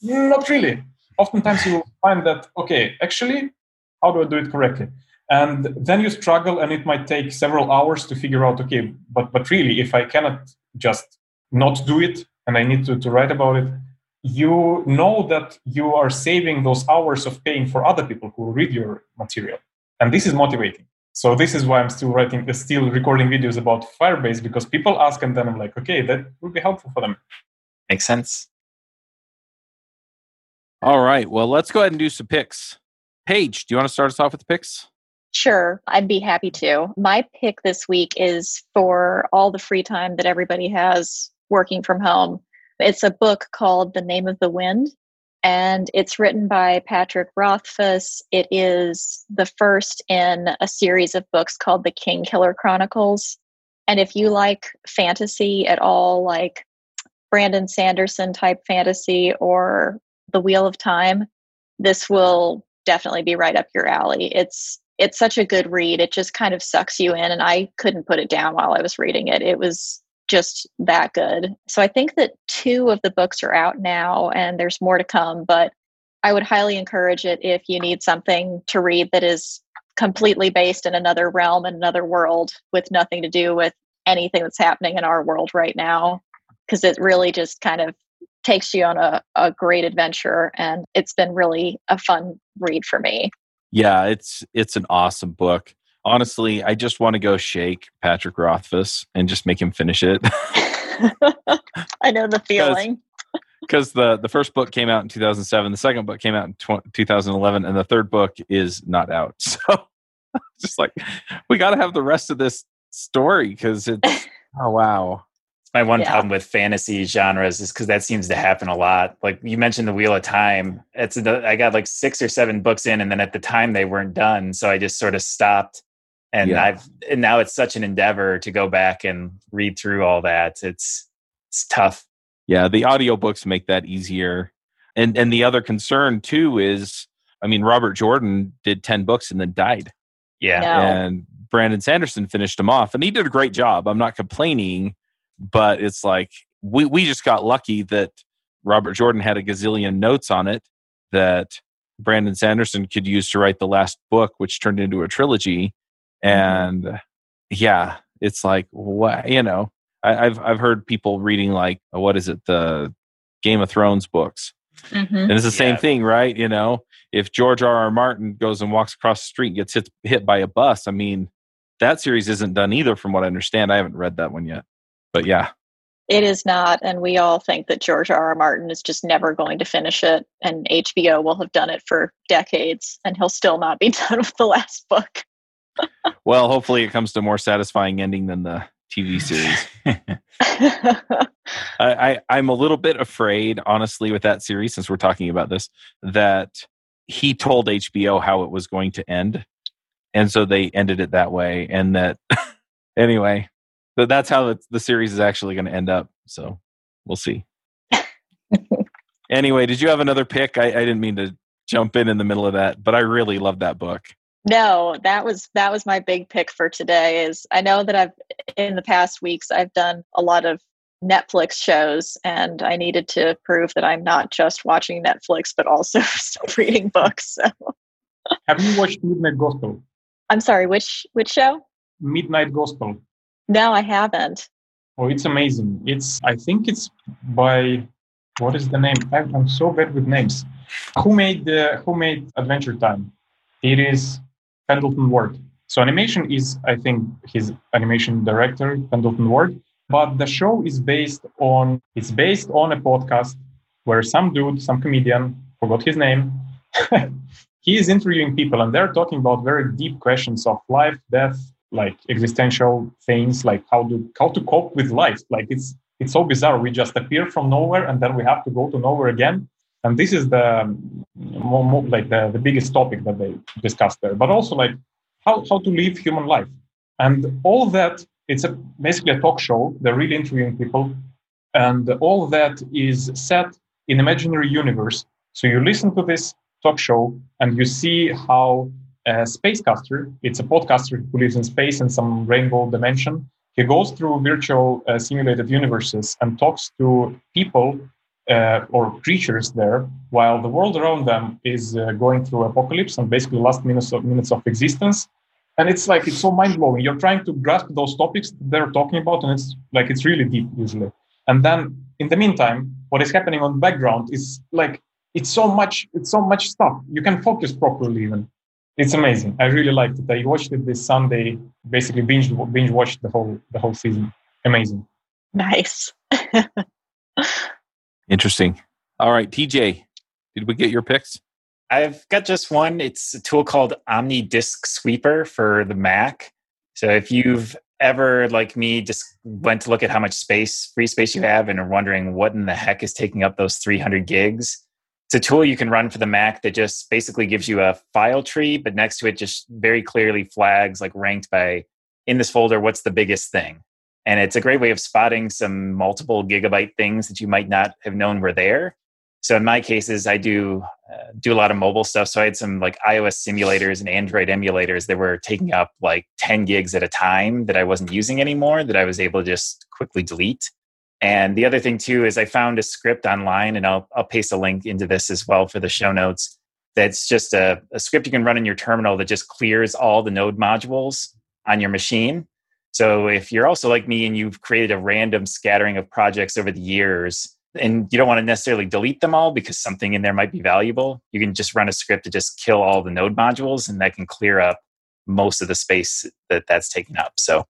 Not really. Oftentimes you will find that, okay, actually, how do I do it correctly? And then you struggle, and it might take several hours to figure out, okay, but, but really, if I cannot just not do it and I need to, to write about it, you know that you are saving those hours of paying for other people who read your material. And this is motivating. So this is why I'm still writing, uh, still recording videos about Firebase because people ask, and then I'm like, okay, that would be helpful for them. Makes sense. All right. Well, let's go ahead and do some picks. Paige, do you want to start us off with the picks? Sure, I'd be happy to. My pick this week is for all the free time that everybody has working from home. It's a book called The Name of the Wind and it's written by Patrick Rothfuss. It is the first in a series of books called The Kingkiller Chronicles. And if you like fantasy at all, like Brandon Sanderson type fantasy or The Wheel of Time, this will definitely be right up your alley. It's it's such a good read. It just kind of sucks you in and I couldn't put it down while I was reading it. It was just that good. So I think that two of the books are out now and there's more to come, but I would highly encourage it if you need something to read that is completely based in another realm and another world with nothing to do with anything that's happening in our world right now. Because it really just kind of takes you on a, a great adventure and it's been really a fun read for me. Yeah, it's it's an awesome book honestly, I just want to go shake Patrick Rothfuss and just make him finish it. I know the feeling. Because the, the first book came out in 2007, the second book came out in tw- 2011, and the third book is not out. So just like, we got to have the rest of this story because it's, oh, wow. My one yeah. problem with fantasy genres is because that seems to happen a lot. Like you mentioned, the Wheel of Time. It's I got like six or seven books in, and then at the time they weren't done, so I just sort of stopped And Yeah. I've and now it's such an endeavor to go back and read through all that. It's it's tough. Yeah, the audiobooks make that easier. And and the other concern too is I mean Robert Jordan did 10 books and then died. Yeah. No. And Brandon Sanderson finished him off and he did a great job. I'm not complaining, but it's like we we just got lucky that Robert Jordan had a gazillion notes on it that Brandon Sanderson could use to write the last book which turned into a trilogy and yeah, it's like what you know, I, I've I've heard people reading like uh, what is it the Game of Thrones books, Mhm. and it's the same Yeah. thing, right? You know, if George R. R. Martin goes and walks across the street and gets hit hit by a bus, I mean, that series isn't done either, from what I understand. I haven't read that one yet, but yeah, It is not, and we all think that George R. R. Martin is just never going to finish it, and HBO will have done it for decades, and he'll still not be done with the last book. Well, hopefully it comes to a more satisfying ending than the TV series. I, I I'm a little bit afraid, honestly, with that series, since we're talking about this, that he told HBO how it was going to end, and so they ended it that way. And that anyway, that's how the, the series is actually going to end up. So we'll see. anyway, did you have another pick? I, I didn't mean to jump in in the middle of that, but I really love that book. No, that was that was my big pick for today. Is I know that I've in the past weeks I've done a lot of Netflix shows, and I needed to prove that I'm not just watching Netflix, but also reading books. So Have you watched Midnight Gospel? I'm sorry, which which show? Midnight Gospel. No, I haven't. Oh, it's amazing. It's I think it's by what is the name? I'm so bad with names. Who made the Who made Adventure Time? It is Pendleton Ward. So animation is I think his animation director Pendleton Ward. But the show is based on it's based on a podcast where some dude, some comedian, forgot his name, he is interviewing people and they're talking about very deep questions of life, death, like existential things, like how to how to cope with life. Like it's it's so bizarre. We just appear from nowhere and then we have to go to nowhere again. And this is the um, more, more like the, the biggest topic that they discussed there. But also like how, how to live human life. And all that it's a basically a talk show. They're really interviewing people. And all that is set in imaginary universe. So you listen to this talk show and you see how a spacecaster, it's a podcaster who lives in space in some rainbow dimension. He goes through virtual uh, simulated universes and talks to people uh, or creatures there while the world around them is uh, going through apocalypse and basically last minutes of, minutes of existence. And it's like, it's so mind blowing. You're trying to grasp those topics they're talking about, and it's like, it's really deep usually. And then in the meantime, what is happening on the background is like, it's so much, it's so much stuff. You can focus properly even it's amazing. I really liked it. I watched it this Sunday. Basically, binge binge watched the whole the whole season. Amazing. Nice. Interesting. All right, TJ, did we get your picks? I've got just one. It's a tool called OmniDiskSweeper for the Mac. So if you've ever, like me, just went to look at how much space, free space you have, and are wondering what in the heck is taking up those 300 gigs, it's a tool you can run for the Mac that just basically gives you a file tree, but next to it just very clearly flags, like ranked by in this folder, what's the biggest thing. And it's a great way of spotting some multiple gigabyte things that you might not have known were there. So in my cases, I do uh, do a lot of mobile stuff. So I had some like iOS simulators and Android emulators that were taking up like 10 gigs at a time that I wasn't using anymore that I was able to just quickly delete. And the other thing too is I found a script online, and I'll I'll paste a link into this as well for the show notes. That's just a, a script you can run in your terminal that just clears all the node modules on your machine. So if you're also like me and you've created a random scattering of projects over the years, and you don't want to necessarily delete them all because something in there might be valuable, you can just run a script to just kill all the node modules, and that can clear up most of the space that that's taking up. So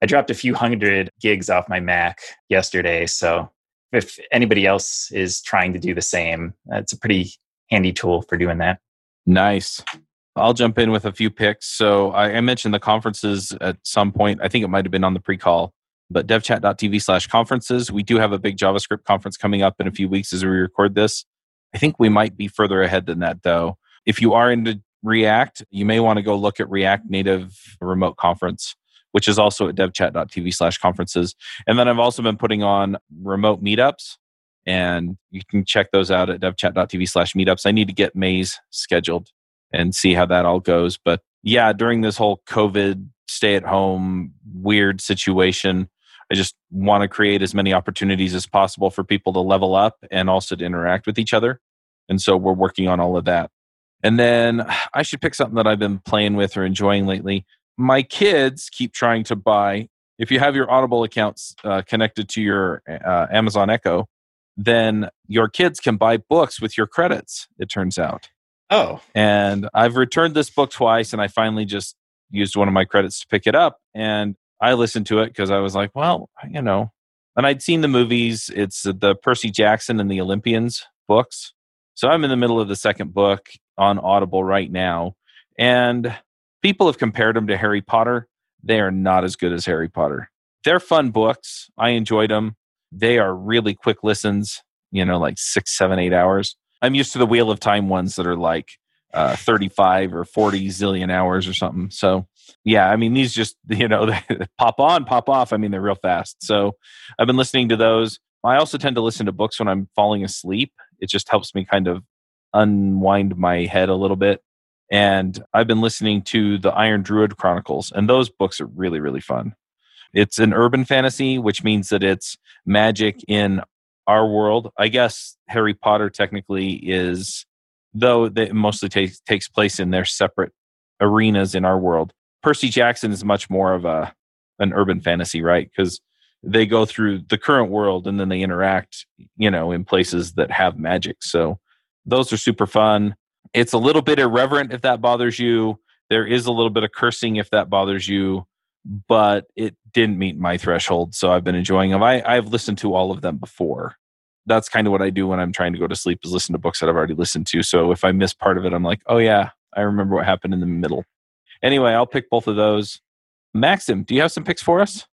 I dropped a few hundred gigs off my Mac yesterday. So if anybody else is trying to do the same, it's a pretty handy tool for doing that. Nice. I'll jump in with a few picks. So I, I mentioned the conferences at some point. I think it might have been on the pre-call, but devchat.tv slash conferences. We do have a big JavaScript conference coming up in a few weeks as we record this. I think we might be further ahead than that though. If you are into React, you may want to go look at React Native Remote Conference, which is also at devchat.tv slash conferences. And then I've also been putting on remote meetups, and you can check those out at devchat.tv slash meetups. I need to get May's scheduled and see how that all goes. But yeah, during this whole COVID stay at home weird situation, I just want to create as many opportunities as possible for people to level up and also to interact with each other. And so we're working on all of that. And then I should pick something that I've been playing with or enjoying lately. My kids keep trying to buy, if you have your Audible accounts uh, connected to your uh, Amazon Echo, then your kids can buy books with your credits, it turns out. Oh. And I've returned this book twice and I finally just used one of my credits to pick it up. And I listened to it because I was like, well, you know, and I'd seen the movies. It's the Percy Jackson and the Olympians books. So I'm in the middle of the second book on Audible right now. And people have compared them to Harry Potter. They are not as good as Harry Potter. They're fun books. I enjoyed them. They are really quick listens, you know, like six, seven, eight hours. I'm used to the Wheel of Time ones that are like uh, 35 or 40 zillion hours or something. So, yeah, I mean, these just, you know, pop on, pop off. I mean, they're real fast. So, I've been listening to those. I also tend to listen to books when I'm falling asleep. It just helps me kind of unwind my head a little bit. And I've been listening to the Iron Druid Chronicles, and those books are really, really fun. It's an urban fantasy, which means that it's magic in our world. I guess Harry Potter technically is, though it mostly takes takes place in their separate arenas in our world. Percy Jackson is much more of a an urban fantasy, right? Because they go through the current world and then they interact, you know, in places that have magic. So those are super fun. It's a little bit irreverent if that bothers you. There is a little bit of cursing if that bothers you, but it didn't meet my threshold. So I've been enjoying them. I, I've listened to all of them before. That's kind of what I do when I'm trying to go to sleep is listen to books that I've already listened to. So if I miss part of it, I'm like, oh yeah, I remember what happened in the middle. Anyway, I'll pick both of those. Maksim, do you have some picks for us?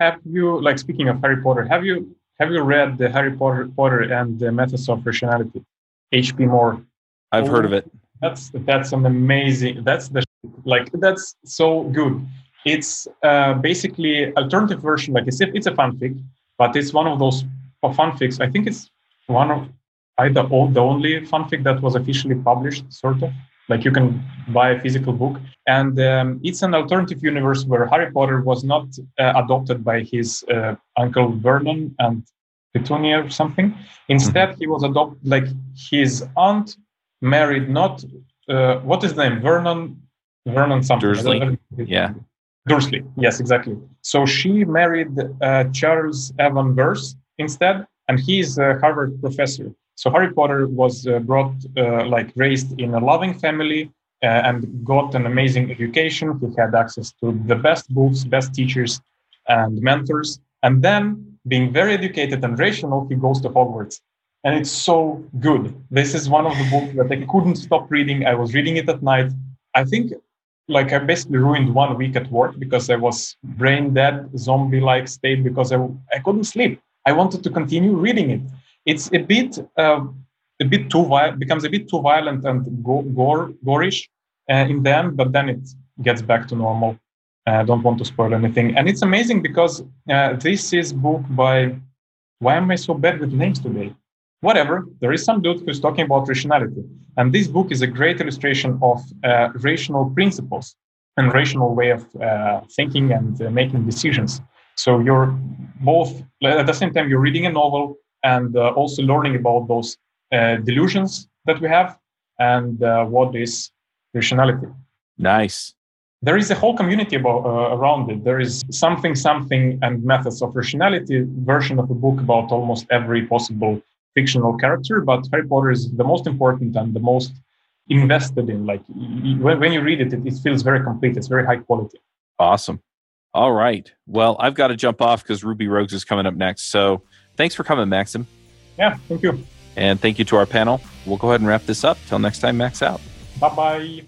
Have you like speaking of Harry Potter? Have you have you read the Harry Potter, Potter and the Methods of Rationality? HPMOR. I've oh, heard of oh, it. That's that's an amazing. That's the like that's so good. It's uh, basically alternative version. Like it's it's a fanfic, but it's one of those fanfics. I think it's one of either all the only fanfic that was officially published, sort of. Like you can buy a physical book, and um, it's an alternative universe where Harry Potter was not uh, adopted by his uh, uncle Vernon and Petunia or something. Instead, mm-hmm. he was adopted. Like his aunt married not uh, what is the name Vernon Vernon something. Dursley. Yeah. Dursley. Yes, exactly. So she married uh, Charles Evan Verse instead, and he is a Harvard professor. So Harry Potter was uh, brought, uh, like, raised in a loving family uh, and got an amazing education. He had access to the best books, best teachers, and mentors. And then, being very educated and rational, he goes to Hogwarts. And it's so good. This is one of the books that I couldn't stop reading. I was reading it at night. I think like I basically ruined one week at work because I was brain dead, zombie like state because I, I couldn't sleep. I wanted to continue reading it. It's a bit uh, a bit too violent, becomes a bit too violent and go- gore gorish uh, in the end, but then it gets back to normal. I uh, don't want to spoil anything, and it's amazing because uh, this is book by. Why am I so bad with names today? Whatever. There is some dude who's talking about rationality, and this book is a great illustration of uh, rational principles and rational way of uh, thinking and making decisions. So you're both at the same time you're reading a novel and uh, also learning about those uh, delusions that we have and uh, what is rationality. Nice. There is a whole community about, uh, around it. There is something, something, and methods of rationality version of a book about almost every possible fictional character. But Harry Potter is the most important and the most invested in. Like when, when you read it, it, it feels very complete. It's very high quality. Awesome. All right. Well, I've got to jump off because Ruby Rogues is coming up next. So thanks for coming, Maksim. Yeah, thank you. And thank you to our panel. We'll go ahead and wrap this up. Till next time, Max out. Bye bye.